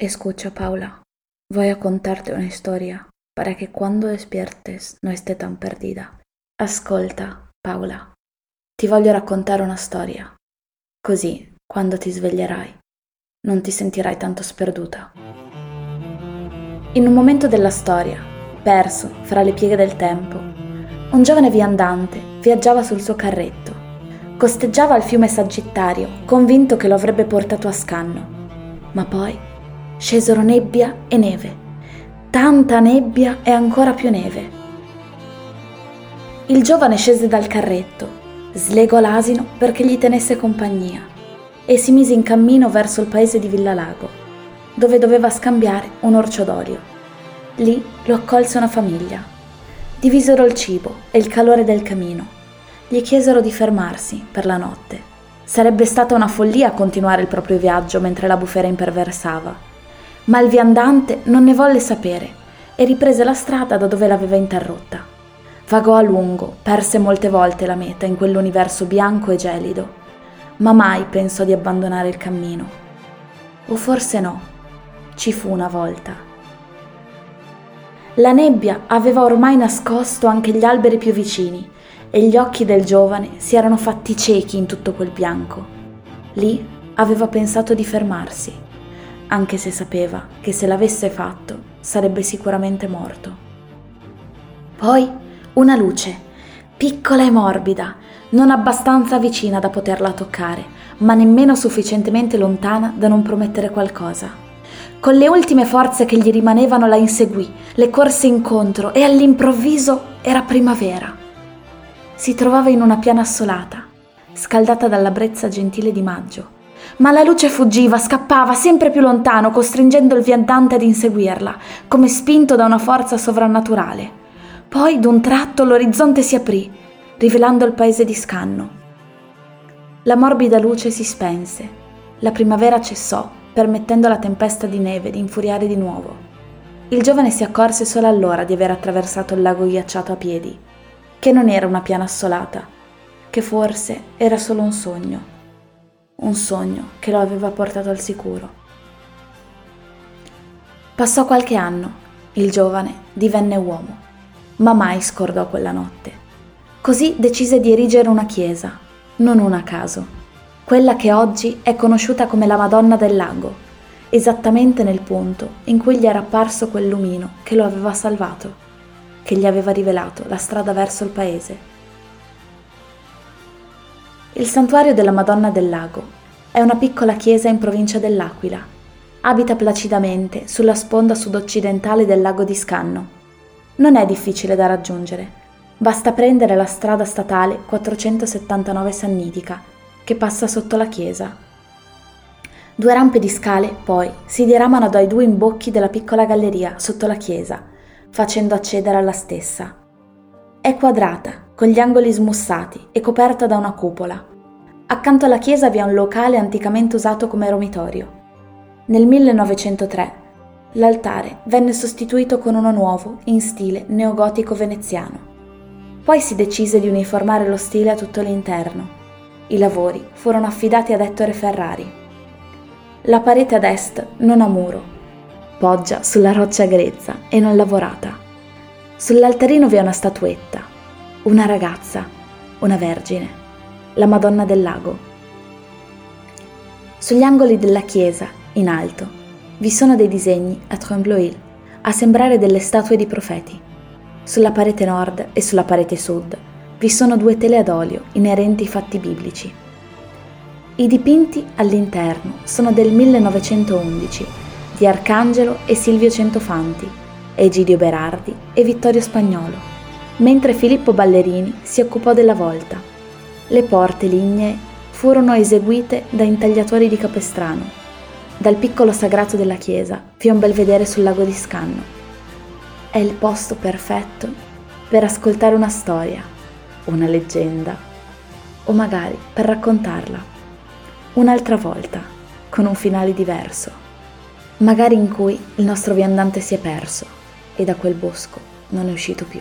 Escucha, Paula, voy a contarte una historia para que cuando despiertes no esté tan perdida. Ascolta, Paula, ti voglio raccontare una storia. Così, quando ti sveglierai, non ti sentirai tanto sperduta. In un momento della storia, perso fra le pieghe del tempo, un giovane viandante viaggiava sul suo carretto. Costeggiava il fiume Sagittario, convinto che lo avrebbe portato a scanno. Ma poi scesero nebbia e neve, tanta nebbia e ancora più neve. Il giovane scese dal carretto, slegò l'asino perché gli tenesse compagnia e si mise in cammino verso il paese di Villalago, dove doveva scambiare un orcio d'olio. Lì lo accolse una famiglia. Divisero il cibo e il calore del camino. Gli chiesero di fermarsi per la notte. Sarebbe stata una follia continuare il proprio viaggio mentre la bufera imperversava ma il viandante non ne volle sapere e riprese la strada da dove l'aveva interrotta. Vagò a lungo, perse molte volte la meta in quell'universo bianco e gelido, ma mai pensò di abbandonare il cammino. O forse no, ci fu una volta. La nebbia aveva ormai nascosto anche gli alberi più vicini e gli occhi del giovane si erano fatti ciechi in tutto quel bianco. Lì aveva pensato di fermarsi anche se sapeva che se l'avesse fatto sarebbe sicuramente morto. Poi una luce, piccola e morbida, non abbastanza vicina da poterla toccare, ma nemmeno sufficientemente lontana da non promettere qualcosa. Con le ultime forze che gli rimanevano la inseguì, le corse incontro e all'improvviso era primavera. Si trovava in una piana assolata, scaldata dalla brezza gentile di maggio ma la luce fuggiva, scappava sempre più lontano, costringendo il viandante ad inseguirla, come spinto da una forza sovrannaturale. Poi, d'un tratto, l'orizzonte si aprì, rivelando il paese di Scanno. La morbida luce si spense, la primavera cessò, permettendo alla tempesta di neve di infuriare di nuovo. Il giovane si accorse solo allora di aver attraversato il lago ghiacciato a piedi, che non era una piana assolata, che forse era solo un sogno un sogno che lo aveva portato al sicuro. Passò qualche anno, il giovane divenne uomo, ma mai scordò quella notte. Così decise di erigere una chiesa, non una a caso, quella che oggi è conosciuta come la Madonna del Lago, esattamente nel punto in cui gli era apparso quel lumino che lo aveva salvato, che gli aveva rivelato la strada verso il paese il santuario della Madonna del Lago è una piccola chiesa in provincia dell'Aquila. Abita placidamente sulla sponda sud-occidentale del lago di Scanno. Non è difficile da raggiungere. Basta prendere la strada statale 479 Sannitica, che passa sotto la chiesa. Due rampe di scale, poi, si diramano dai due imbocchi della piccola galleria sotto la chiesa, facendo accedere alla stessa. È quadrata, con gli angoli smussati e coperta da una cupola. Accanto alla chiesa vi è un locale anticamente usato come eromitorio. Nel 1903 l'altare venne sostituito con uno nuovo in stile neogotico veneziano. Poi si decise di uniformare lo stile a tutto l'interno. I lavori furono affidati ad Ettore Ferrari. La parete ad est non ha muro, poggia sulla roccia grezza e non lavorata. Sull'altarino vi è una statuetta, una ragazza, una vergine, la Madonna del Lago. Sugli angoli della chiesa, in alto, vi sono dei disegni a trembloil, a sembrare delle statue di profeti. Sulla parete nord e sulla parete sud vi sono due tele ad olio inerenti ai fatti biblici. I dipinti all'interno sono del 1911 di Arcangelo e Silvio Centofanti, Egidio Berardi e Vittorio Spagnolo mentre Filippo Ballerini si occupò della volta. Le porte lignee furono eseguite da intagliatori di Capestrano. Dal piccolo sagrato della chiesa vi un belvedere sul lago di Scanno. È il posto perfetto per ascoltare una storia, una leggenda, o magari per raccontarla un'altra volta, con un finale diverso, magari in cui il nostro viandante si è perso e da quel bosco non è uscito più.